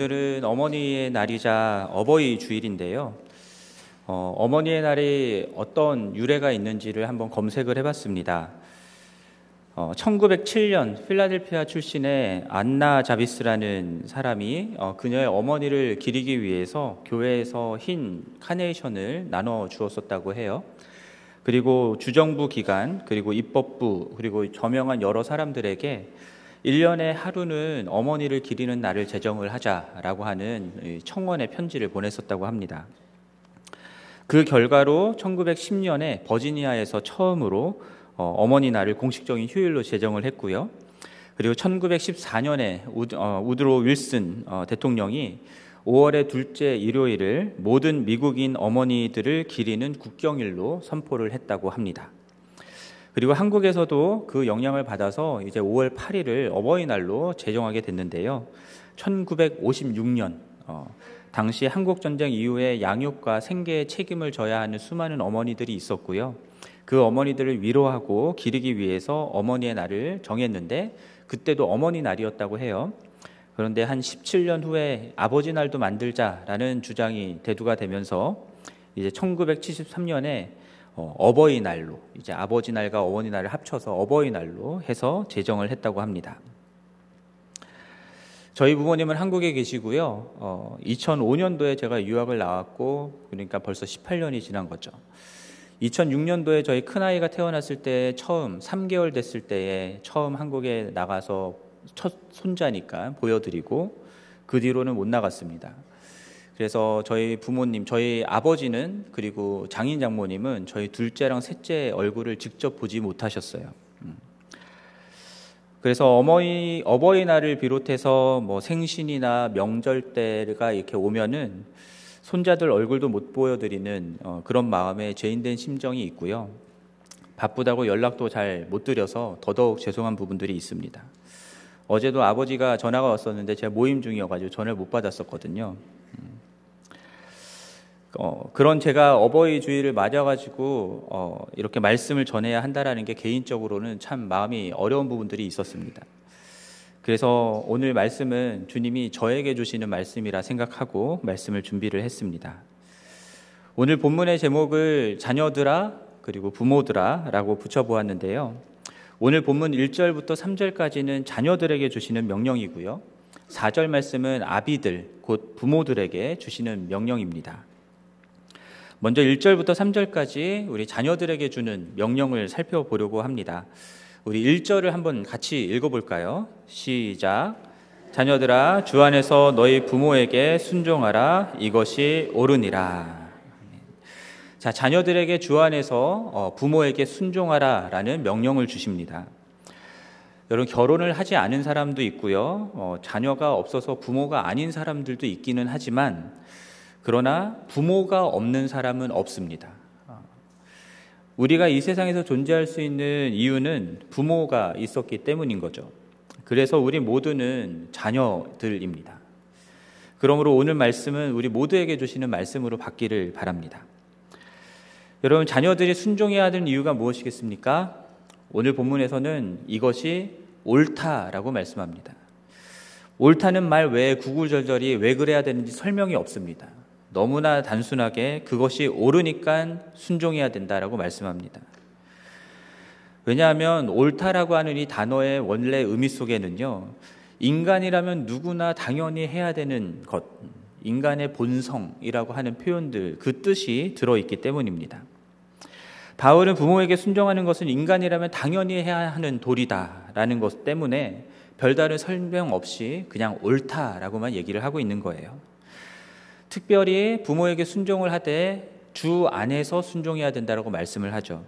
오늘은 어머니의 날이자 어버이 주일인데요. 어, 어머니의 날이 어떤 유래가 있는지를 한번 검색을 해봤습니다. 어, 1907년 필라델피아 출신의 안나 자비스라는 사람이 어, 그녀의 어머니를 기리기 위해서 교회에서 흰 카네이션을 나눠 주었었다고 해요. 그리고 주정부 기관, 그리고 입법부, 그리고 저명한 여러 사람들에게 1년에 하루는 어머니를 기리는 날을 제정을 하자라고 하는 청원의 편지를 보냈었다고 합니다. 그 결과로 1910년에 버지니아에서 처음으로 어, 어머니 날을 공식적인 휴일로 제정을 했고요. 그리고 1914년에 우드, 로 윌슨 어, 대통령이 5월의 둘째 일요일을 모든 미국인 어머니들을 기리는 국경일로 선포를 했다고 합니다. 그리고 한국에서도 그 영향을 받아서 이제 5월 8일을 어버이날로 제정하게 됐는데요. 1956년 어, 당시 한국 전쟁 이후에 양육과 생계의 책임을 져야 하는 수많은 어머니들이 있었고요. 그 어머니들을 위로하고 기르기 위해서 어머니의 날을 정했는데 그때도 어머니 날이었다고 해요. 그런데 한 17년 후에 아버지 날도 만들자라는 주장이 대두가 되면서 이제 1973년에 어, 어버이날로 이제 아버지 날과 어머니 날을 합쳐서 어버이날로 해서 제정을 했다고 합니다. 저희 부모님은 한국에 계시고요. 어, 2005년도에 제가 유학을 나왔고 그러니까 벌써 18년이 지난 거죠. 2006년도에 저희 큰아이가 태어났을 때 처음 3개월 됐을 때에 처음 한국에 나가서 첫 손자니까 보여드리고 그 뒤로는 못 나갔습니다. 그래서 저희 부모님, 저희 아버지는 그리고 장인 장모님은 저희 둘째랑 셋째 얼굴을 직접 보지 못하셨어요. 음. 그래서 어머니 어버이날을 비롯해서 뭐 생신이나 명절 때가 이렇게 오면은 손자들 얼굴도 못 보여드리는 어, 그런 마음에 죄인된 심정이 있고요. 바쁘다고 연락도 잘 못 드려서 더더욱 죄송한 부분들이 있습니다. 어제도 아버지가 전화가 왔었는데 제가 모임 중이어가지고 전화를 못 받았었거든요. 어, 그런 제가 어버이 주의를 맞아가지고 어, 이렇게 말씀을 전해야 한다라는 게 개인적으로는 참 마음이 어려운 부분들이 있었습니다. 그래서 오늘 말씀은 주님이 저에게 주시는 말씀이라 생각하고 말씀을 준비를 했습니다. 오늘 본문의 제목을 자녀들아 그리고 부모들아라고 붙여보았는데요. 오늘 본문 1절부터 3절까지는 자녀들에게 주시는 명령이고요. 4절 말씀은 아비들, 곧 부모들에게 주시는 명령입니다. 먼저 1절부터 3절까지 우리 자녀들에게 주는 명령을 살펴보려고 합니다. 우리 1절을 한번 같이 읽어볼까요? 시작. 자녀들아, 주 안에서 너희 부모에게 순종하라. 이것이 옳으니라. 자, 자녀들에게 주 안에서 어, 부모에게 순종하라. 라는 명령을 주십니다. 여러분, 결혼을 하지 않은 사람도 있고요. 어, 자녀가 없어서 부모가 아닌 사람들도 있기는 하지만 그러나 부모가 없는 사람은 없습니다. 우리가 이 세상에서 존재할 수 있는 이유는 부모가 있었기 때문인 거죠. 그래서 우리 모두는 자녀들입니다. 그러므로 오늘 말씀은 우리 모두에게 주시는 말씀으로 받기를 바랍니다. 여러분, 자녀들이 순종해야 하는 이유가 무엇이겠습니까? 오늘 본문에서는 이것이 옳다라고 말씀합니다. 옳다는 말 외에 구구절절이 왜 그래야 되는지 설명이 없습니다. 너무나 단순하게 그것이 옳으니까 순종해야 된다라고 말씀합니다. 왜냐하면 옳다라고 하는 이 단어의 원래 의미 속에는요, 인간이라면 누구나 당연히 해야 되는 것, 인간의 본성이라고 하는 표현들, 그 뜻이 들어있기 때문입니다. 바울은 부모에게 순종하는 것은 인간이라면 당연히 해야 하는 도리다라는 것 때문에 별다른 설명 없이 그냥 옳다라고만 얘기를 하고 있는 거예요. 특별히 부모에게 순종을 하되 주 안에서 순종해야 된다라고 말씀을 하죠.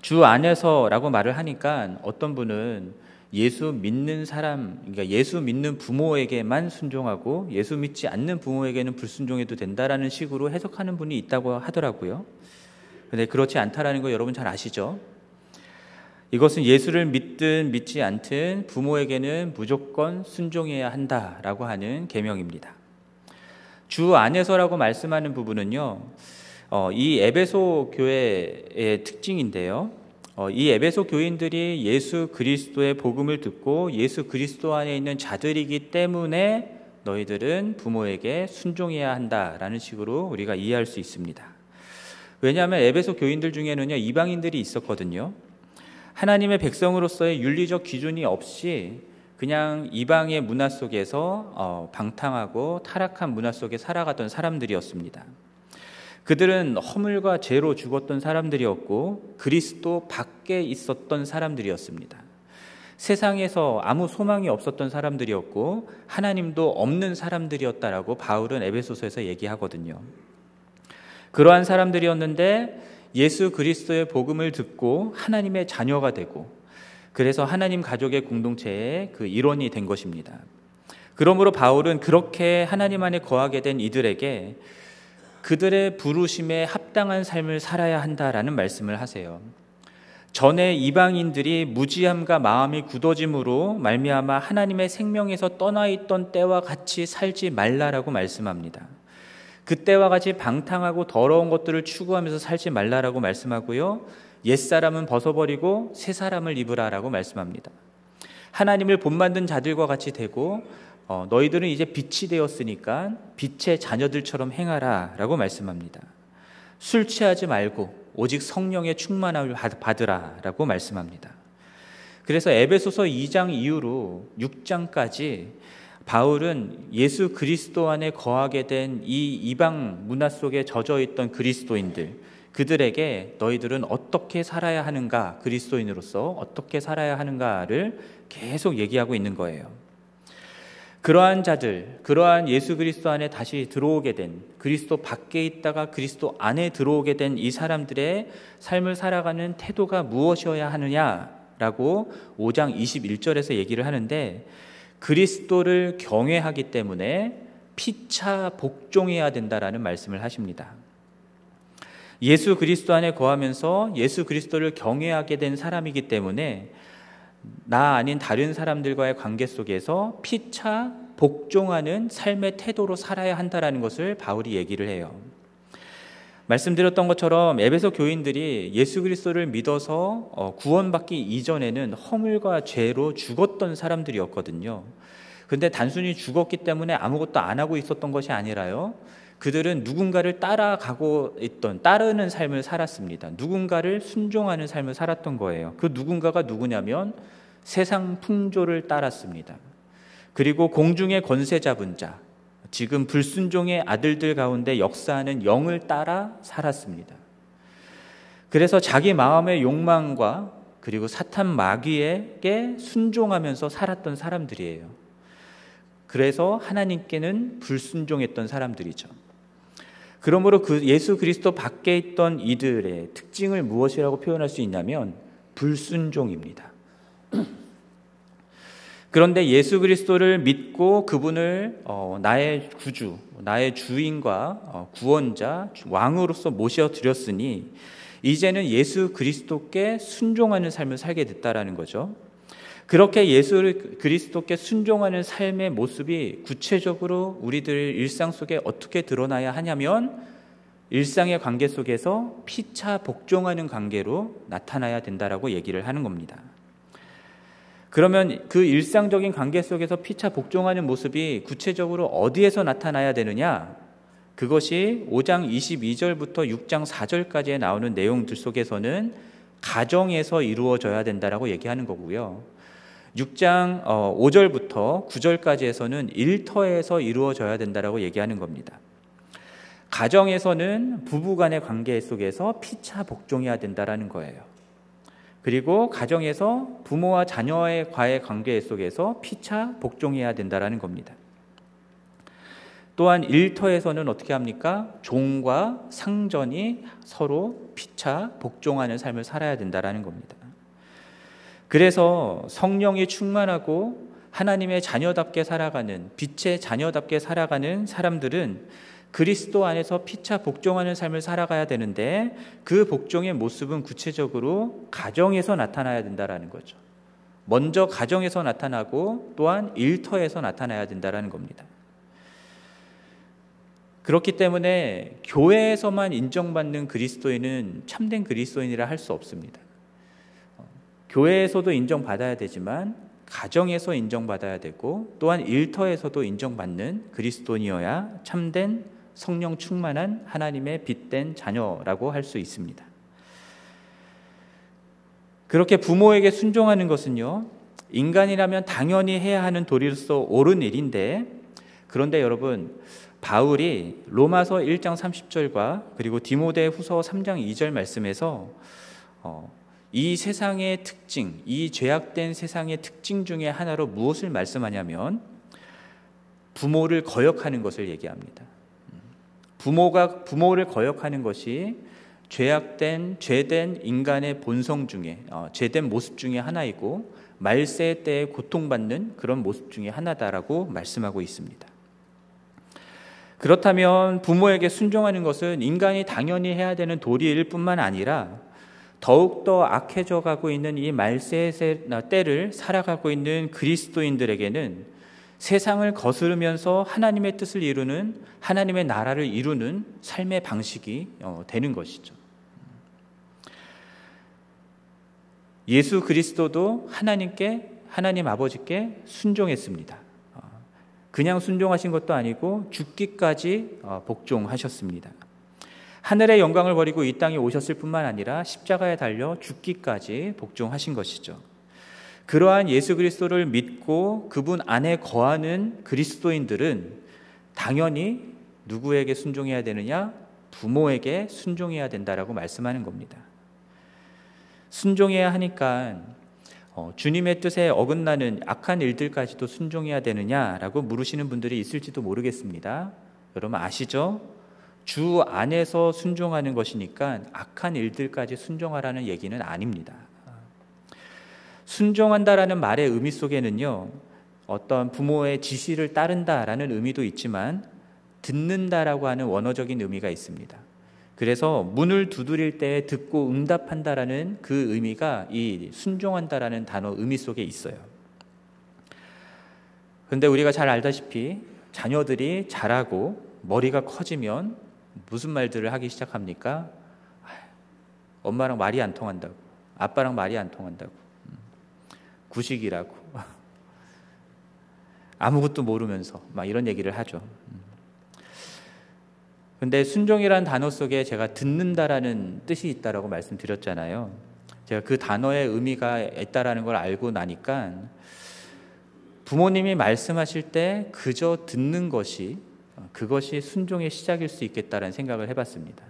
주 안에서라고 말을 하니까 어떤 분은 예수 믿는 사람, 그러니까 예수 믿는 부모에게만 순종하고 예수 믿지 않는 부모에게는 불순종해도 된다라는 식으로 해석하는 분이 있다고 하더라고요. 근데 그렇지 않다라는 거 여러분 잘 아시죠? 이것은 예수를 믿든 믿지 않든 부모에게는 무조건 순종해야 한다라고 하는 계명입니다. 주 안에서라고 말씀하는 부분은요, 어, 이 에베소 교회의 특징인데요. 어, 이 에베소 교인들이 예수 그리스도의 복음을 듣고 예수 그리스도 안에 있는 자들이기 때문에 너희들은 부모에게 순종해야 한다라는 식으로 우리가 이해할 수 있습니다. 왜냐하면 에베소 교인들 중에는요 이방인들이 있었거든요. 하나님의 백성으로서의 윤리적 기준이 없이 그냥 이방의 문화 속에서 어, 방탕하고 타락한 문화 속에 살아가던 사람들이었습니다. 그들은 허물과 죄로 죽었던 사람들이었고 그리스도 밖에 있었던 사람들이었습니다. 세상에서 아무 소망이 없었던 사람들이었고 하나님도 없는 사람들이었다라고 바울은 에베소서에서 얘기하거든요. 그러한 사람들이었는데 예수 그리스도의 복음을 듣고 하나님의 자녀가 되고 그래서 하나님 가족의 공동체의 그 일원이 된 것입니다. 그러므로 바울은 그렇게 하나님 안에 거하게 된 이들에게 그들의 부르심에 합당한 삶을 살아야 한다라는 말씀을 하세요. 전에 이방인들이 무지함과 마음이 굳어짐으로 말미암아 하나님의 생명에서 떠나 있던 때와 같이 살지 말라라고 말씀합니다. 그때와 같이 방탕하고 더러운 것들을 추구하면서 살지 말라라고 말씀하고요. 옛사람은 벗어버리고 새 사람을 입으라라고 말씀합니다. 하나님을 본 만든 자들과 같이 되고 어, 너희들은 이제 빛이 되었으니까 빛의 자녀들처럼 행하라라고 말씀합니다. 술 취하지 말고 오직 성령의 충만함을 받으라라고 말씀합니다. 그래서 에베소서 2장 이후로 6장까지 바울은 예수 그리스도 안에 거하게 된 이 이방 문화 속에 젖어 있던 그리스도인들 그들에게 너희들은 어떻게 살아야 하는가 그리스도인으로서 어떻게 살아야 하는가를 계속 얘기하고 있는 거예요. 그러한 자들, 그러한 예수 그리스도 안에 다시 들어오게 된 그리스도 밖에 있다가 그리스도 안에 들어오게 된 이 사람들의 삶을 살아가는 태도가 무엇이어야 하느냐라고 5장 21절에서 얘기를 하는데 그리스도를 경외하기 때문에 피차 복종해야 된다라는 말씀을 하십니다. 예수 그리스도 안에 거하면서 예수 그리스도를 경외하게 된 사람이기 때문에 나 아닌 다른 사람들과의 관계 속에서 피차 복종하는 삶의 태도로 살아야 한다라는 것을 바울이 얘기를 해요. 말씀드렸던 것처럼 에베소 교인들이 예수 그리스도를 믿어서 어, 구원받기 이전에는 허물과 죄로 죽었던 사람들이었거든요. 근데 단순히 죽었기 때문에 아무것도 안 하고 있었던 것이 아니라요. 그들은 누군가를 따라가고 있던 따르는 삶을 살았습니다. 누군가를 순종하는 삶을 살았던 거예요. 그 누군가가 누구냐면 세상 풍조를 따랐습니다. 그리고 공중의 권세 잡은 자, 지금 불순종의 아들들 가운데 역사하는 영을 따라 살았습니다. 그래서 자기 마음의 욕망과 그리고 사탄 마귀에게 순종하면서 살았던 사람들이에요. 그래서 하나님께는 불순종했던 사람들이죠. 그러므로 그 예수 그리스도 밖에 있던 이들의 특징을 무엇이라고 표현할 수 있냐면 불순종입니다. 그런데 예수 그리스도를 믿고 그분을 어, 나의 구주, 나의 주인과 어, 구원자, 왕으로서 모셔 드렸으니 이제는 예수 그리스도께 순종하는 삶을 살게 됐다라는 거죠. 그렇게 예수 그리스도께 순종하는 삶의 모습이 구체적으로 우리들 일상 속에 어떻게 드러나야 하냐면 일상의 관계 속에서 피차 복종하는 관계로 나타나야 된다라고 얘기를 하는 겁니다. 그러면 그 일상적인 관계 속에서 피차 복종하는 모습이 구체적으로 어디에서 나타나야 되느냐? 그것이 5장 22절부터 6장 4절까지에 나오는 내용들 속에서는 가정에서 이루어져야 된다라고 얘기하는 거고요. 6장 5절부터 어, 9절까지에서는 일터에서 이루어져야 된다라고 얘기하는 겁니다. 가정에서는 부부 간의 관계 속에서 피차 복종해야 된다라는 거예요. 그리고 가정에서 부모와 자녀의 과의 관계 속에서 피차 복종해야 된다라는 겁니다. 또한 일터에서는 어떻게 합니까? 종과 상전이 서로 피차 복종하는 삶을 살아야 된다라는 겁니다. 그래서 성령이 충만하고 하나님의 자녀답게 살아가는 빛의 자녀답게 살아가는 사람들은 그리스도 안에서 피차 복종하는 삶을 살아가야 되는데 그 복종의 모습은 구체적으로 가정에서 나타나야 된다라는 거죠. 먼저 가정에서 나타나고 또한 일터에서 나타나야 된다라는 겁니다. 그렇기 때문에 교회에서만 인정받는 그리스도인은 참된 그리스도인이라 할 수 없습니다. 교회에서도 인정받아야 되지만 가정에서 인정받아야 되고 또한 일터에서도 인정받는 그리스도니어야 참된 성령 충만한 하나님의 빛된 자녀라고 할 수 있습니다. 그렇게 부모에게 순종하는 것은요, 인간이라면 당연히 해야 하는 도리로서 옳은 일인데, 그런데 여러분, 바울이 로마서 1장 30절과 그리고 디모데 후서 3장 2절 말씀에서 어, 이 세상의 특징, 이 죄악된 세상의 특징 중에 하나로 무엇을 말씀하냐면 부모를 거역하는 것을 얘기합니다. 부모가 부모를 거역하는 것이 죄악된 죄된 인간의 본성 중에 어, 죄된 모습 중에 하나이고 말세 때에 고통받는 그런 모습 중에 하나다라고 말씀하고 있습니다. 그렇다면 부모에게 순종하는 것은 인간이 당연히 해야 되는 도리일 뿐만 아니라 더욱더 악해져 가고 있는 이 말세의 때를 살아가고 있는 그리스도인들에게는 세상을 거스르면서 하나님의 뜻을 이루는 하나님의 나라를 이루는 삶의 방식이 어, 되는 것이죠. 예수 그리스도도 하나님께 하나님 아버지께 순종했습니다. 어, 그냥 순종하신 것도 아니고 죽기까지 어, 복종하셨습니다. 하늘의 영광을 버리고 이 땅에 오셨을 뿐만 아니라 십자가에 달려 죽기까지 복종하신 것이죠. 그러한 예수 그리스도를 믿고 그분 안에 거하는 그리스도인들은 당연히 누구에게 순종해야 되느냐? 부모에게 순종해야 된다라고 말씀하는 겁니다. 순종해야 하니까 어, 주님의 뜻에 어긋나는 악한 일들까지도 순종해야 되느냐라고 물으시는 분들이 있을지도 모르겠습니다. 여러분 아시죠? 주 안에서 순종하는 것이니까 악한 일들까지 순종하라는 얘기는 아닙니다. 순종한다라는 말의 의미 속에는요, 어떤 부모의 지시를 따른다라는 의미도 있지만, 듣는다라고 하는 원어적인 의미가 있습니다. 그래서 문을 두드릴 때 듣고 응답한다라는 그 의미가 이 순종한다라는 단어 의미 속에 있어요. 그런데 우리가 잘 알다시피 자녀들이 자라고 머리가 커지면 무슨 말들을 하기 시작합니까? 엄마랑 말이 안 통한다고. 아빠랑 말이 안 통한다고. 음. 구식이라고. 아무것도 모르면서 막 이런 얘기를 하죠. 음. 근데 순종이라는 단어 속에 제가 듣는다라는 뜻이 있다라고 말씀드렸잖아요. 제가 그 단어의 의미가 있다라는 걸 알고 나니까 부모님이 말씀하실 때 그저 듣는 것이 그것이 순종의 시작일 수 있겠다라는 생각을 해봤습니다.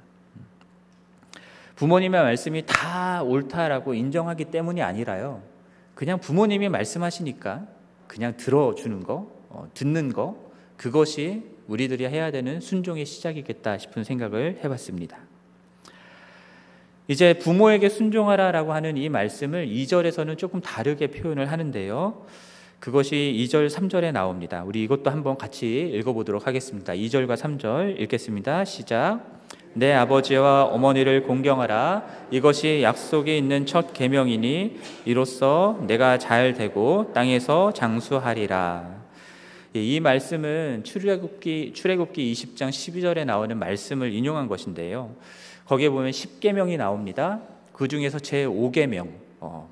부모님의 말씀이 다 옳다라고 인정하기 때문이 아니라요. 그냥 부모님이 말씀하시니까 그냥 들어주는 거, 어, 듣는 거, 그것이 우리들이 해야 되는 순종의 시작이겠다 싶은 생각을 해봤습니다. 이제 부모에게 순종하라라고 하는 이 말씀을 2절에서는 조금 다르게 표현을 하는데요. 그것이 2절, 3절에 나옵니다. 우리 이것도 한번 같이 읽어보도록 하겠습니다. 2절과 3절 읽겠습니다. 시작. 내 아버지와 어머니를 공경하라. 이것이 약속에 있는 첫 계명이니 이로써 내가 잘 되고 땅에서 장수하리라. 예, 이 말씀은 출애굽기 출애굽기 20장 12절에 나오는 말씀을 인용한 것인데요. 거기에 보면 10계명이 나옵니다. 그 중에서 제 5계명 어,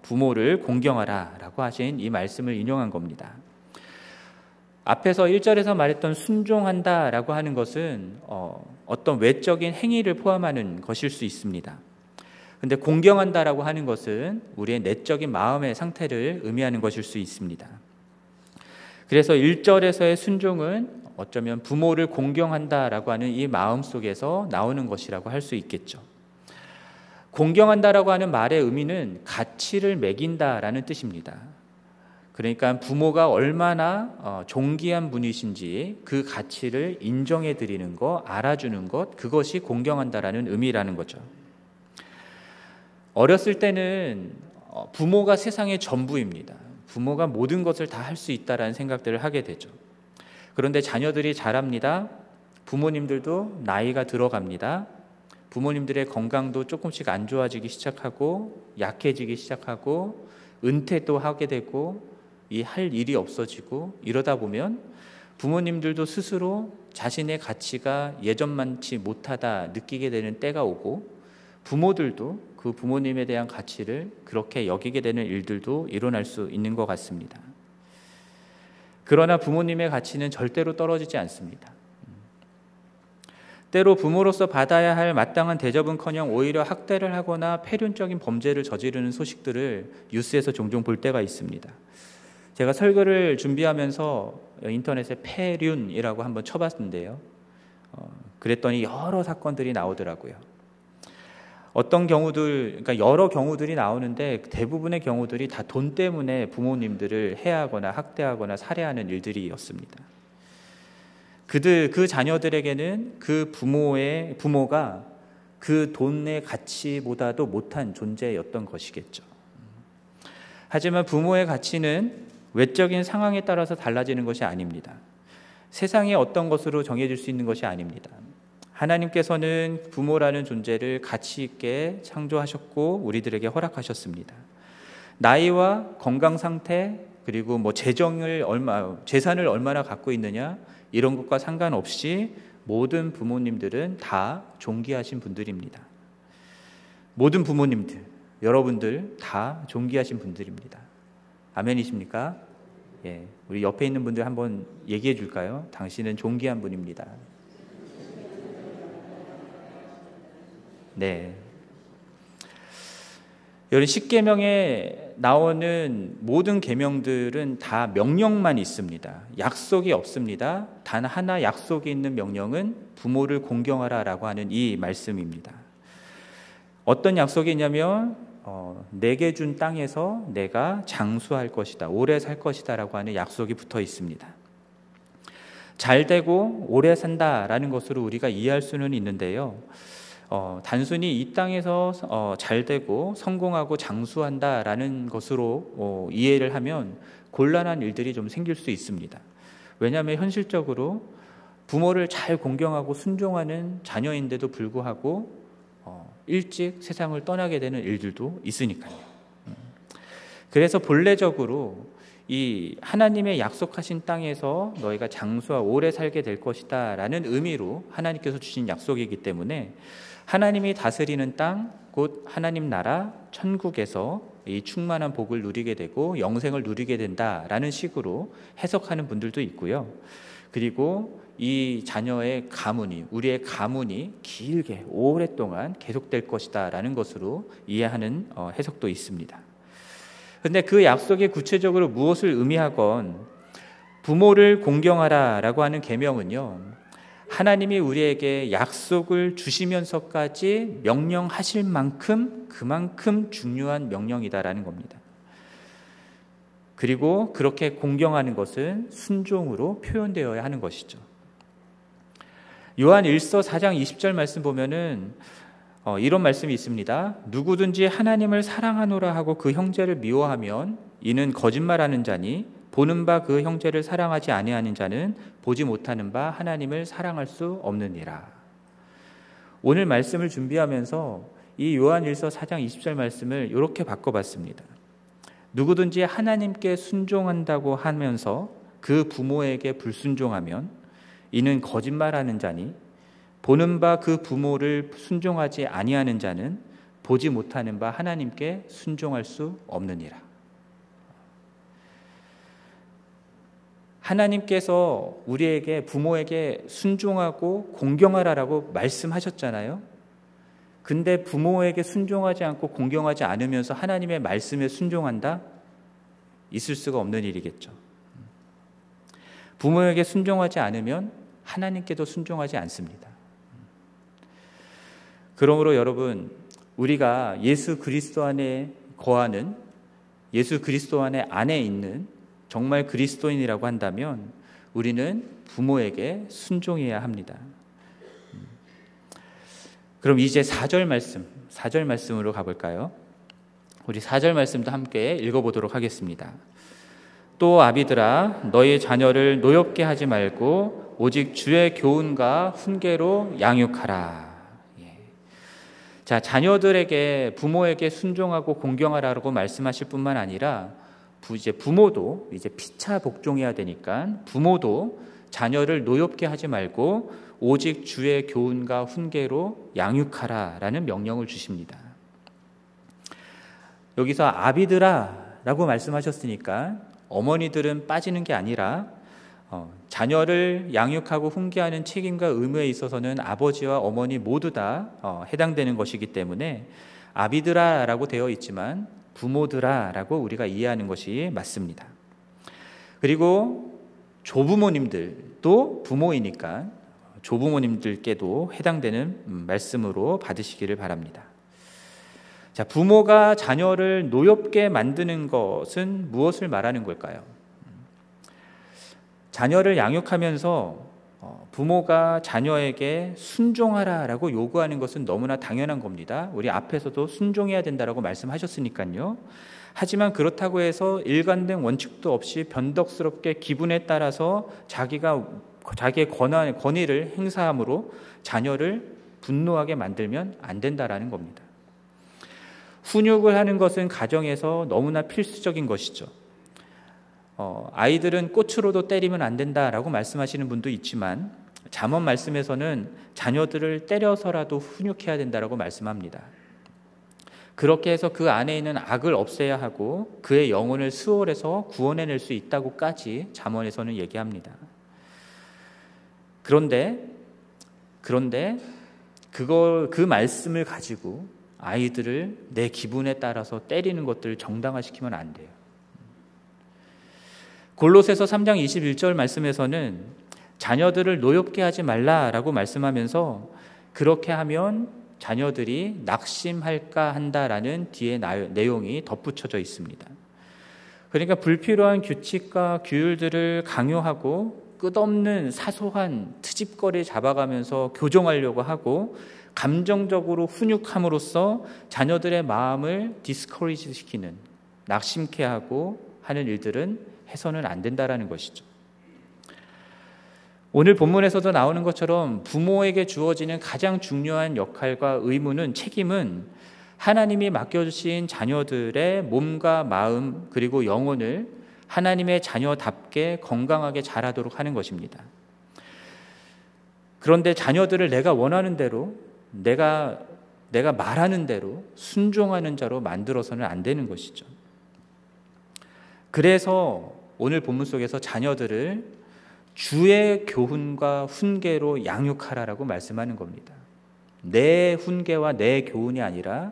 부모를 공경하라라고 하신 이 말씀을 인용한 겁니다. 앞에서 1절에서 말했던 순종한다라고 하는 것은 어, 어떤 외적인 행위를 포함하는 것일 수 있습니다. 근데 공경한다라고 하는 것은 우리의 내적인 마음의 상태를 의미하는 것일 수 있습니다. 그래서 1절에서의 순종은 어쩌면 부모를 공경한다라고 하는 이 마음 속에서 나오는 것이라고 할 수 있겠죠. 공경한다라고 하는 말의 의미는 가치를 매긴다라는 뜻입니다. 그러니까 부모가 얼마나 어, 존귀한 분이신지 그 가치를 인정해 드리는 것, 알아주는 것, 그것이 공경한다라는 의미라는 거죠. 어렸을 때는 어, 부모가 세상의 전부입니다. 부모가 모든 것을 다 할 수 있다라는 생각들을 하게 되죠. 그런데 자녀들이 자랍니다. 부모님들도 나이가 들어갑니다. 부모님들의 건강도 조금씩 안 좋아지기 시작하고 약해지기 시작하고 은퇴도 하게 되고 이 할 일이 없어지고 이러다 보면 부모님들도 스스로 자신의 가치가 예전만치 못하다 느끼게 되는 때가 오고 부모들도 그 부모님에 대한 가치를 그렇게 여기게 되는 일들도 일어날 수 있는 것 같습니다. 그러나 부모님의 가치는 절대로 떨어지지 않습니다. 때로 부모로서 받아야 할 마땅한 대접은커녕 오히려 학대를 하거나 폐륜적인 범죄를 저지르는 소식들을 뉴스에서 종종 볼 때가 있습니다. 제가 설교를 준비하면서 인터넷에 폐륜이라고 한번 쳐봤는데요. 어, 그랬더니 여러 사건들이 나오더라고요. 어떤 경우들, 그러니까 여러 경우들이 나오는데 대부분의 경우들이 다 돈 때문에 부모님들을 해하거나 학대하거나 살해하는 일들이었습니다. 그들 그 자녀들에게는 그 부모의 부모가 그 돈의 가치보다도 못한 존재였던 것이겠죠. 하지만 부모의 가치는 외적인 상황에 따라서 달라지는 것이 아닙니다. 세상의 어떤 것으로 정해질 수 있는 것이 아닙니다. 하나님께서는 부모라는 존재를 가치 있게 창조하셨고 우리들에게 허락하셨습니다. 나이와 건강 상태 그리고 뭐 재정을 얼마 재산을 얼마나 갖고 있느냐 이런 것과 상관없이 모든 부모님들은 다 존귀하신 분들입니다. 모든 부모님들, 여러분들 다 존귀하신 분들입니다. 아멘이십니까? 예, 우리 옆에 있는 분들 한번 얘기해 줄까요? 당신은 존귀한 분입니다. 네. 여러분 십계명에 나오는 모든 계명들은 다 명령만 있습니다. 약속이 없습니다. 단 하나 약속이 있는 명령은 부모를 공경하라라고 하는 이 말씀입니다. 어떤 약속이 있냐면 어, 내게 준 땅에서 내가 장수할 것이다, 오래 살 것이다라고 하는 약속이 붙어 있습니다. 잘 되고 오래 산다라는 것으로 우리가 이해할 수는 있는데요. 어, 단순히 이 땅에서 어, 잘 되고 성공하고 장수한다라는 것으로 어, 이해를 하면 곤란한 일들이 좀 생길 수 있습니다. 왜냐하면 현실적으로 부모를 잘 공경하고 순종하는 자녀인데도 불구하고 어, 일찍 세상을 떠나게 되는 일들도 있으니까요. 음. 그래서 본래적으로 이 하나님의 약속하신 땅에서 너희가 장수와 오래 살게 될 것이다라는 의미로 하나님께서 주신 약속이기 때문에 하나님이 다스리는 땅, 곧 하나님 나라, 천국에서 이 충만한 복을 누리게 되고 영생을 누리게 된다라는 식으로 해석하는 분들도 있고요. 그리고 이 자녀의 가문이, 우리의 가문이 길게 오랫동안 계속될 것이다라는 것으로 이해하는 어, 해석도 있습니다. 근데 그 약속이 구체적으로 무엇을 의미하건 부모를 공경하라라고 하는 계명은요. 하나님이 우리에게 약속을 주시면서까지 명령하실 만큼 그만큼 중요한 명령이다라는 겁니다. 그리고 그렇게 공경하는 것은 순종으로 표현되어야 하는 것이죠. 요한 1서 4장 20절 말씀 보면은 어, 이런 말씀이 있습니다. 누구든지 하나님을 사랑하노라 하고 그 형제를 미워하면 이는 거짓말하는 자니 보는 바 그 형제를 사랑하지 아니하는 자는 보지 못하는 바 하나님을 사랑할 수 없느니라. 오늘 말씀을 준비하면서 이 요한일서 4장 20절 말씀을 이렇게 바꿔봤습니다. 누구든지 하나님께 순종한다고 하면서 그 부모에게 불순종하면 이는 거짓말하는 자니 보는 바 그 부모를 순종하지 아니하는 자는 보지 못하는 바 하나님께 순종할 수 없느니라. 하나님께서 우리에게 부모에게 순종하고 공경하라라고 말씀하셨잖아요. 근데 부모에게 순종하지 않고 공경하지 않으면서 하나님의 말씀에 순종한다? 있을 수가 없는 일이겠죠. 부모에게 순종하지 않으면 하나님께도 순종하지 않습니다. 그러므로 여러분, 우리가 예수 그리스도 안에 거하는 예수 그리스도 안에 안에 있는 정말 그리스도인이라고 한다면 우리는 부모에게 순종해야 합니다. 그럼 이제 4절 말씀, 4절 말씀으로 가볼까요? 우리 4절 말씀도 함께 읽어보도록 하겠습니다. 또 아비들아 너희 자녀를 노엽게 하지 말고 오직 주의 교훈과 훈계로 양육하라. 예. 자, 자녀들에게 부모에게 순종하고 공경하라고 말씀하실 뿐만 아니라 이제 부모도 이제 피차 복종해야 되니까 부모도 자녀를 노엽게 하지 말고 오직 주의 교훈과 훈계로 양육하라라는 명령을 주십니다. 여기서 아비들아라고 말씀하셨으니까 어머니들은 빠지는 게 아니라 어, 자녀를 양육하고 훈계하는 책임과 의무에 있어서는 아버지와 어머니 모두 다 어, 해당되는 것이기 때문에 아비드라라고 되어 있지만 부모드라라고 우리가 이해하는 것이 맞습니다. 그리고 조부모님들도 부모이니까 조부모님들께도 해당되는 말씀으로 받으시기를 바랍니다. 자, 부모가 자녀를 노엽게 만드는 것은 무엇을 말하는 걸까요? 자녀를 양육하면서 어, 부모가 자녀에게 순종하라라고 요구하는 것은 너무나 당연한 겁니다. 우리 앞에서도 순종해야 된다라고 말씀하셨으니까요. 하지만 그렇다고 해서 일관된 원칙도 없이 변덕스럽게 기분에 따라서 자기가 자기의 권한, 권위를 행사함으로 자녀를 분노하게 만들면 안 된다라는 겁니다. 훈육을 하는 것은 가정에서 너무나 필수적인 것이죠. 어, 아이들은 꽃으로도 때리면 안 된다라고 말씀하시는 분도 있지만 잠언 말씀에서는 자녀들을 때려서라도 훈육해야 된다라고 말씀합니다. 그렇게 해서 그 안에 있는 악을 없애야 하고 그의 영혼을 수월해서 구원해낼 수 있다고까지 잠언에서는 얘기합니다. 그런데 그런데 그걸 그 말씀을 가지고 아이들을 내 기분에 따라서 때리는 것들을 정당화시키면 안 돼요. 골로새서 3장 21절 말씀에서는 자녀들을 노엽게 하지 말라라고 말씀하면서 그렇게 하면 자녀들이 낙심할까 한다라는 뒤에 내용이 덧붙여져 있습니다. 그러니까 불필요한 규칙과 규율들을 강요하고 끝없는 사소한 트집거리 잡아가면서 교정하려고 하고 감정적으로 훈육함으로써 자녀들의 마음을 디스커리지 시키는 낙심케 하고 하는 일들은 해서는 안 된다라는 것이죠. 오늘 본문에서도 나오는 것처럼 부모에게 주어지는 가장 중요한 역할과 의무는 책임은 하나님이 맡겨주신 자녀들의 몸과 마음 그리고 영혼을 하나님의 자녀답게 건강하게 자라도록 하는 것입니다. 그런데 자녀들을 내가 원하는 대로 내가 내가 말하는 대로 순종하는 자로 만들어서는 안 되는 것이죠. 그래서 오늘 본문 속에서 자녀들을 주의 교훈과 훈계로 양육하라라고 말씀하는 겁니다. 내 훈계와 내 교훈이 아니라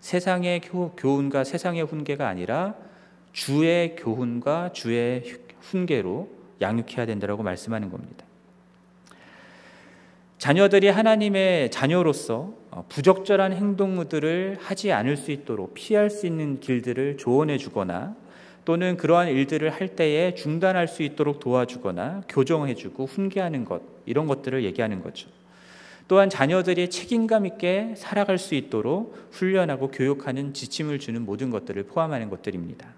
세상의 교훈과 세상의 훈계가 아니라 주의 교훈과 주의 훈계로 양육해야 된다고 말씀하는 겁니다. 자녀들이 하나님의 자녀로서 어, 부적절한 행동들을 하지 않을 수 있도록 피할 수 있는 길들을 조언해 주거나 또는 그러한 일들을 할 때에 중단할 수 있도록 도와주거나 교정해 주고 훈계하는 것 이런 것들을 얘기하는 거죠. 또한 자녀들이 책임감 있게 살아갈 수 있도록 훈련하고 교육하는 지침을 주는 모든 것들을 포함하는 것들입니다.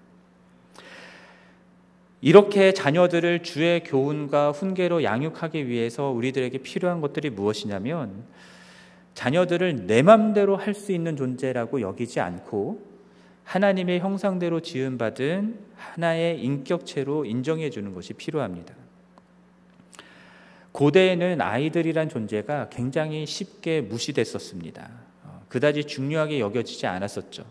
이렇게 자녀들을 주의 교훈과 훈계로 양육하기 위해서 우리들에게 필요한 것들이 무엇이냐면 자녀들을 내 맘대로 할 수 있는 존재라고 여기지 않고 하나님의 형상대로 지음받은 하나의 인격체로 인정해 주는 것이 필요합니다. 고대에는 아이들이란 존재가 굉장히 쉽게 무시됐었습니다. 어, 그다지 중요하게 여겨지지 않았었죠.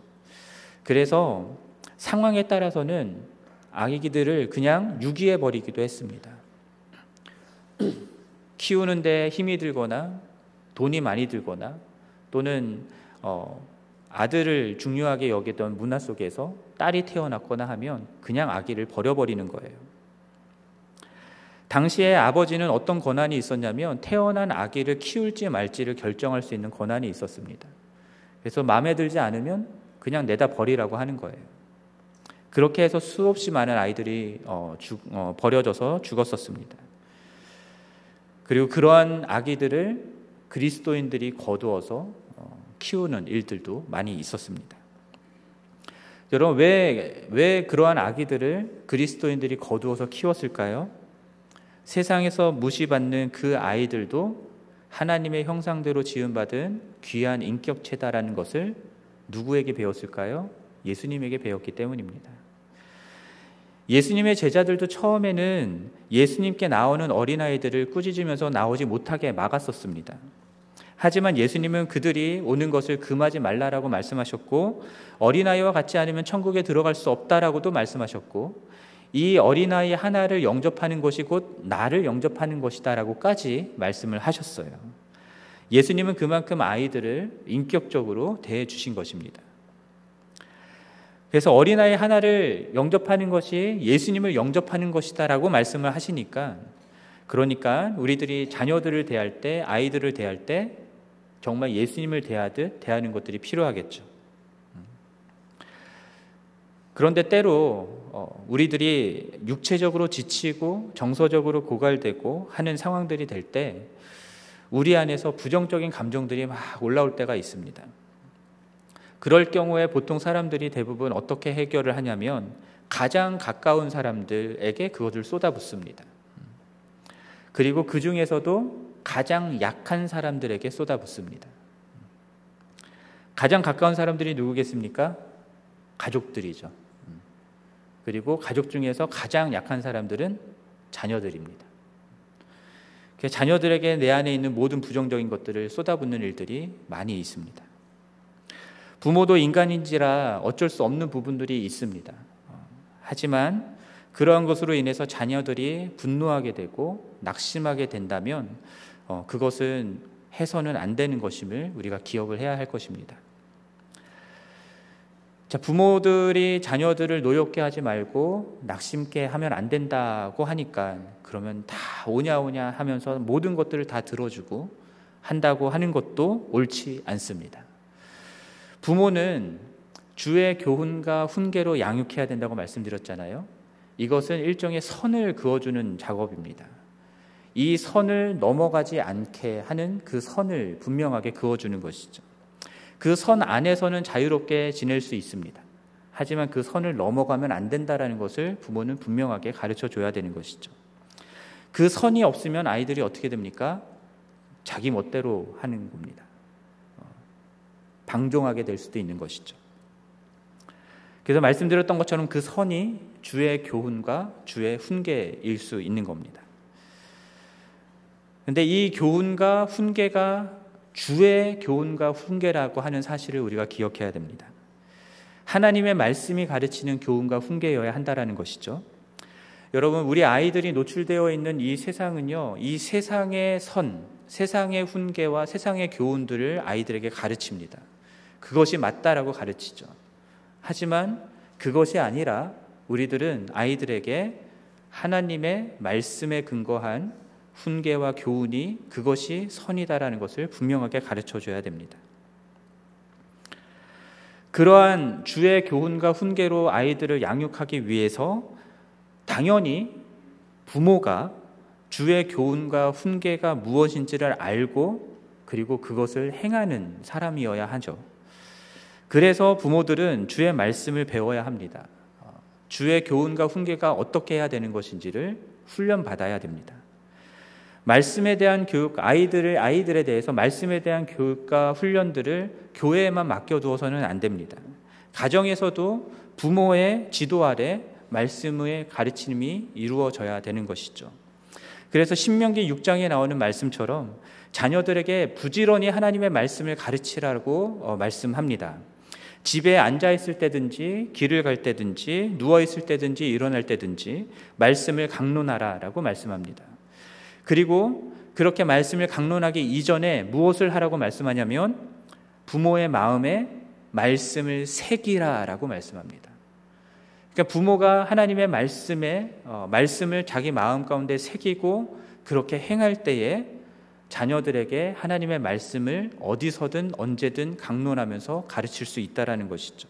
그래서 상황에 따라서는 아기들을 그냥 유기해 버리기도 했습니다. 키우는데 힘이 들거나 돈이 많이 들거나 또는 어, 아들을 중요하게 여기던 문화 속에서 딸이 태어났거나 하면 그냥 아기를 버려버리는 거예요. 당시에 아버지는 어떤 권한이 있었냐면 태어난 아기를 키울지 말지를 결정할 수 있는 권한이 있었습니다. 그래서 마음에 들지 않으면 그냥 내다 버리라고 하는 거예요. 그렇게 해서 수없이 많은 아이들이 어, 죽, 어, 버려져서 죽었었습니다. 그리고 그러한 아기들을 그리스도인들이 거두어서 어, 키우는 일들도 많이 있었습니다. 여러분 왜, 왜 그러한 아기들을 그리스도인들이 거두어서 키웠을까요? 세상에서 무시받는 그 아이들도 하나님의 형상대로 지음받은 귀한 인격체다라는 것을 누구에게 배웠을까요? 예수님에게 배웠기 때문입니다. 예수님의 제자들도 처음에는 예수님께 나오는 어린아이들을 꾸짖으면서 나오지 못하게 막았었습니다. 하지만 예수님은 그들이 오는 것을 금하지 말라라고 말씀하셨고 어린아이와 같지 않으면 천국에 들어갈 수 없다라고도 말씀하셨고 이 어린아이 하나를 영접하는 것이 곧 나를 영접하는 것이다라고까지 말씀을 하셨어요. 예수님은 그만큼 아이들을 인격적으로 대해 주신 것입니다. 그래서 어린아이 하나를 영접하는 것이 예수님을 영접하는 것이다라고 말씀을 하시니까 그러니까 우리들이 자녀들을 대할 때 아이들을 대할 때 정말 예수님을 대하듯 대하는 것들이 필요하겠죠. 그런데 때로 어, 우리들이 육체적으로 지치고 정서적으로 고갈되고 하는 상황들이 될 때 우리 안에서 부정적인 감정들이 막 올라올 때가 있습니다. 그럴 경우에 보통 사람들이 대부분 어떻게 해결을 하냐면 가장 가까운 사람들에게 그것을 쏟아붓습니다. 그리고 그 중에서도 가장 약한 사람들에게 쏟아붓습니다. 가장 가까운 사람들이 누구겠습니까? 가족들이죠. 그리고 가족 중에서 가장 약한 사람들은 자녀들입니다. 자녀들에게 내 안에 있는 모든 부정적인 것들을 쏟아붓는 일들이 많이 있습니다. 부모도 인간인지라 어쩔 수 없는 부분들이 있습니다. 하지만 그러한 것으로 인해서 자녀들이 분노하게 되고 낙심하게 된다면 어, 그것은 해서는 안 되는 것임을 우리가 기억을 해야 할 것입니다. 자, 부모들이 자녀들을 노엽게 하지 말고 낙심게 하면 안 된다고 하니까 그러면 다 오냐 오냐 하면서 모든 것들을 다 들어주고 한다고 하는 것도 옳지 않습니다. 부모는 주의 교훈과 훈계로 양육해야 된다고 말씀드렸잖아요. 이것은 일종의 선을 그어주는 작업입니다. 이 선을 넘어가지 않게 하는 그 선을 분명하게 그어주는 것이죠. 그 선 안에서는 자유롭게 지낼 수 있습니다. 하지만 그 선을 넘어가면 안 된다라는 것을 부모는 분명하게 가르쳐 줘야 되는 것이죠. 그 선이 없으면 아이들이 어떻게 됩니까? 자기 멋대로 하는 겁니다. 어, 방종하게 될 수도 있는 것이죠. 그래서 말씀드렸던 것처럼 그 선이 주의 교훈과 주의 훈계일 수 있는 겁니다. 근데 이 교훈과 훈계가 주의 교훈과 훈계라고 하는 사실을 우리가 기억해야 됩니다. 하나님의 말씀이 가르치는 교훈과 훈계여야 한다라는 것이죠. 여러분, 우리 아이들이 노출되어 있는 이 세상은요, 이 세상의 선, 세상의 훈계와 세상의 교훈들을 아이들에게 가르칩니다. 그것이 맞다라고 가르치죠. 하지만 그것이 아니라 우리들은 아이들에게 하나님의 말씀에 근거한 훈계와 교훈이 그것이 선이다라는 것을 분명하게 가르쳐 줘야 됩니다. 그러한 주의 교훈과 훈계로 아이들을 양육하기 위해서 당연히 부모가 주의 교훈과 훈계가 무엇인지를 알고 그리고 그것을 행하는 사람이어야 하죠. 그래서 부모들은 주의 말씀을 배워야 합니다. 주의 교훈과 훈계가 어떻게 해야 되는 것인지를 훈련받아야 됩니다. 말씀에 대한 교육, 아이들을, 아이들에 대해서 말씀에 대한 교육과 훈련들을 교회에만 맡겨두어서는 안 됩니다. 가정에서도 부모의 지도 아래 말씀의 가르침이 이루어져야 되는 것이죠. 그래서 신명기 6장에 나오는 말씀처럼 자녀들에게 부지런히 하나님의 말씀을 가르치라고 어, 말씀합니다. 집에 앉아 있을 때든지 길을 갈 때든지 누워 있을 때든지 일어날 때든지 말씀을 강론하라라고 말씀합니다. 그리고 그렇게 말씀을 강론하기 이전에 무엇을 하라고 말씀하냐면 부모의 마음에 말씀을 새기라라고 말씀합니다. 그러니까 부모가 하나님의 말씀에 어, 말씀을 자기 마음 가운데 새기고 그렇게 행할 때에 자녀들에게 하나님의 말씀을 어디서든 언제든 강론하면서 가르칠 수 있다라는 것이죠.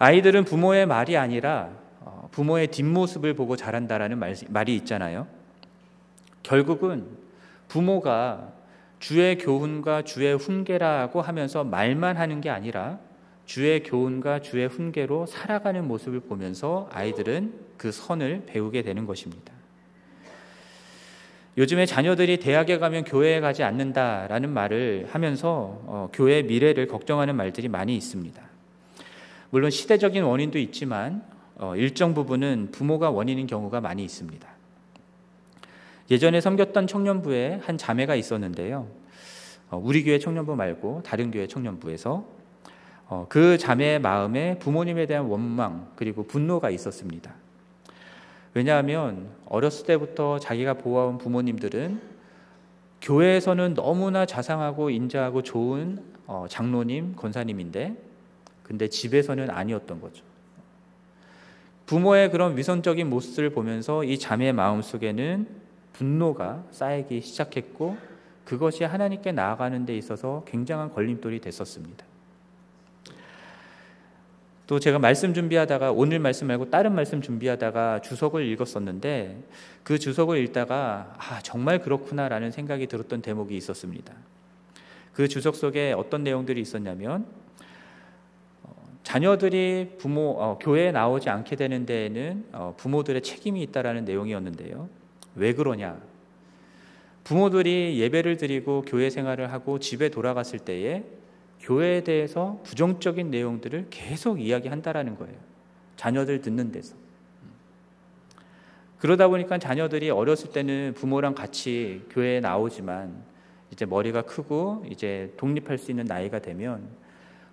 아이들은 부모의 말이 아니라 어, 부모의 뒷모습을 보고 자란다라는 말이 있잖아요. 결국은 부모가 주의 교훈과 주의 훈계라고 하면서 말만 하는 게 아니라 주의 교훈과 주의 훈계로 살아가는 모습을 보면서 아이들은 그 선을 배우게 되는 것입니다. 요즘에 자녀들이 대학에 가면 교회에 가지 않는다라는 말을 하면서 어, 교회의 미래를 걱정하는 말들이 많이 있습니다. 물론 시대적인 원인도 있지만 어, 일정 부분은 부모가 원인인 경우가 많이 있습니다. 예전에 섬겼던 청년부에 한 자매가 있었는데요. 어, 우리 교회 청년부 말고 다른 교회 청년부에서 어, 그 자매의 마음에 부모님에 대한 원망 그리고 분노가 있었습니다. 왜냐하면 어렸을 때부터 자기가 보아온 부모님들은 교회에서는 너무나 자상하고 인자하고 좋은 어, 장로님, 권사님인데 근데 집에서는 아니었던 거죠. 부모의 그런 위선적인 모습을 보면서 이 자매의 마음 속에는 분노가 쌓이기 시작했고 그것이 하나님께 나아가는 데 있어서 굉장한 걸림돌이 됐었습니다. 또 제가 말씀 준비하다가 오늘 말씀 말고 다른 말씀 준비하다가 주석을 읽었었는데 그 주석을 읽다가 아, 정말 그렇구나라는 생각이 들었던 대목이 있었습니다. 그 주석 속에 어떤 내용들이 있었냐면 어, 자녀들이 부모 어, 교회에 나오지 않게 되는 데에는 어, 부모들의 책임이 있다라는 내용이었는데요. 왜 그러냐? 부모들이 예배를 드리고 교회 생활을 하고 집에 돌아갔을 때에 교회에 대해서 부정적인 내용들을 계속 이야기한다라는 거예요. 자녀들 듣는 데서. 그러다 보니까 자녀들이 어렸을 때는 부모랑 같이 교회에 나오지만 이제 머리가 크고 이제 독립할 수 있는 나이가 되면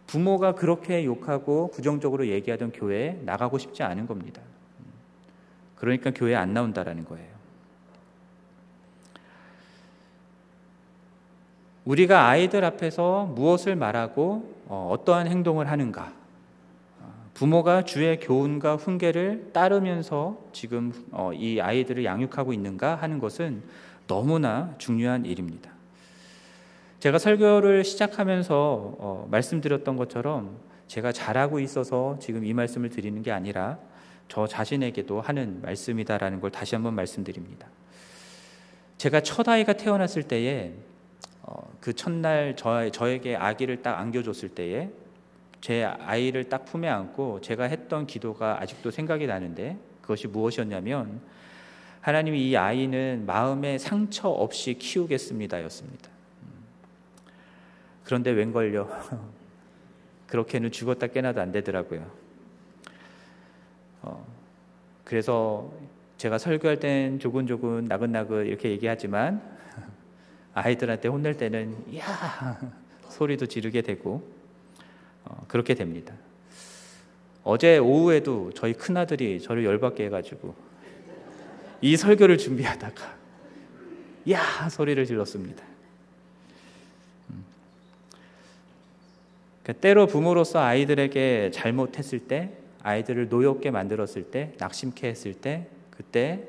부모가 그렇게 욕하고 부정적으로 얘기하던 교회에 나가고 싶지 않은 겁니다. 그러니까 교회에 안 나온다라는 거예요. 우리가 아이들 앞에서 무엇을 말하고 어, 떠한 행동을 하는가? 부모가 주의 교훈과 훈계를 따르면서 지금 어, 이 아이들을 양육하고 있는가 하는 것은 너무나 중요한 일입니다. 제가 설교를 시작하면서 어, 말씀드렸던 것처럼 제가 잘하고 있어서 지금 이 말씀을 드리는 게 아니라 저 자신에게도 하는 말씀이다라는 걸 다시 한번 말씀드립니다. 제가 첫 아이가 태어났을 때에 어, 그 첫날 저, 저에게 아기를 딱 안겨줬을 때에 제 아이를 딱 품에 안고 제가 했던 기도가 아직도 생각이 나는데 그것이 무엇이었냐면 하나님이 이 아이는 마음에 상처 없이 키우겠습니다였습니다. 음. 그런데 웬걸요? 그렇게는 죽었다 깨나도 안 되더라고요. 어, 그래서 제가 설교할 땐 조근조근 나긋나긋 이렇게 얘기하지만 아이들한테 혼낼 때는 야 소리도 지르게 되고 어, 그렇게 됩니다. 어제 오후에도 저희 큰 아들이 저를 열받게 해가지고 이 설교를 준비하다가 야 소리를 질렀습니다. 그러니까 때로 부모로서 아이들에게 잘못했을 때, 아이들을 노엽게 만들었을 때, 낙심케 했을 때, 그때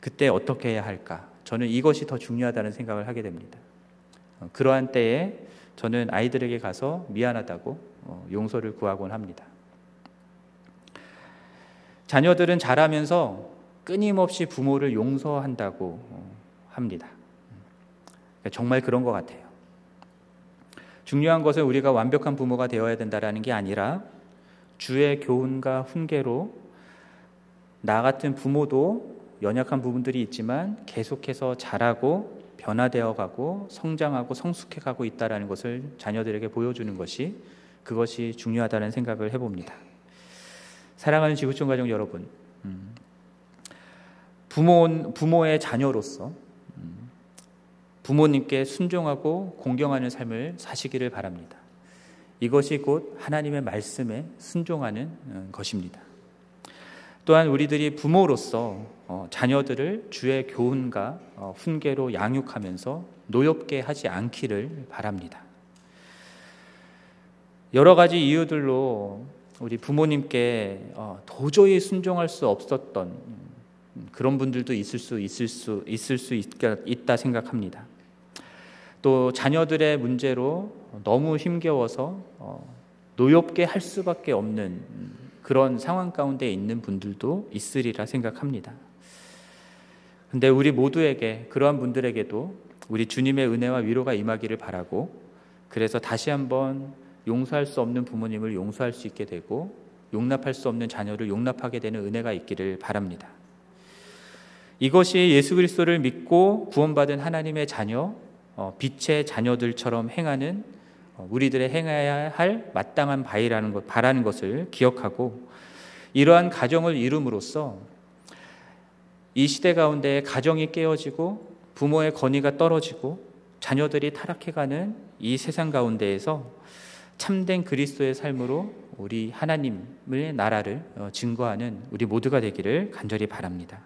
그때 어떻게 해야 할까? 저는 이것이 더 중요하다는 생각을 하게 됩니다. 어, 그러한 때에 저는 아이들에게 가서 미안하다고 어, 용서를 구하곤 합니다. 자녀들은 자라면서 끊임없이 부모를 용서한다고 어, 합니다. 그러니까 정말 그런 것 같아요. 중요한 것은 우리가 완벽한 부모가 되어야 된다라는 게 아니라 주의 교훈과 훈계로 나 같은 부모도 연약한 부분들이 있지만 계속해서 자라고 변화되어 가고 성장하고 성숙해 가고 있다라는 것을 자녀들에게 보여주는 것이 그것이 중요하다는 생각을 해봅니다. 사랑하는 지구촌 가족 여러분, 음, 부모 부모의 자녀로서 음, 부모님께 순종하고 공경하는 삶을 사시기를 바랍니다. 이것이 곧 하나님의 말씀에 순종하는 어, 것입니다. 또한 우리들이 부모로서 어, 자녀들을 주의 교훈과 어, 훈계로 양육하면서 노엽게 하지 않기를 바랍니다. 여러 가지 이유들로 우리 부모님께 어, 도저히 순종할 수 없었던 그런 분들도 있을 수 있을 수 있을 수 있다 생각합니다. 또 자녀들의 문제로 너무 힘겨워서 노엽게 할 수밖에 없는 그런 상황 가운데 있는 분들도 있으리라 생각합니다. 근데 우리 모두에게 그러한 분들에게도 우리 주님의 은혜와 위로가 임하기를 바라고 그래서 다시 한번 용서할 수 없는 부모님을 용서할 수 있게 되고 용납할 수 없는 자녀를 용납하게 되는 은혜가 있기를 바랍니다. 이것이 예수 그리스도를 믿고 구원받은 하나님의 자녀, 어, 빛의 자녀들처럼 행하는 어, 우리들의 행해야 할 마땅한 바이라는 것, 바라는 것을 기억하고 이러한 가정을 이룸으로써 이 시대 가운데 가정이 깨어지고 부모의 권위가 떨어지고 자녀들이 타락해가는 이 세상 가운데에서 참된 그리스도의 삶으로 우리 하나님의 나라를 어, 증거하는 우리 모두가 되기를 간절히 바랍니다.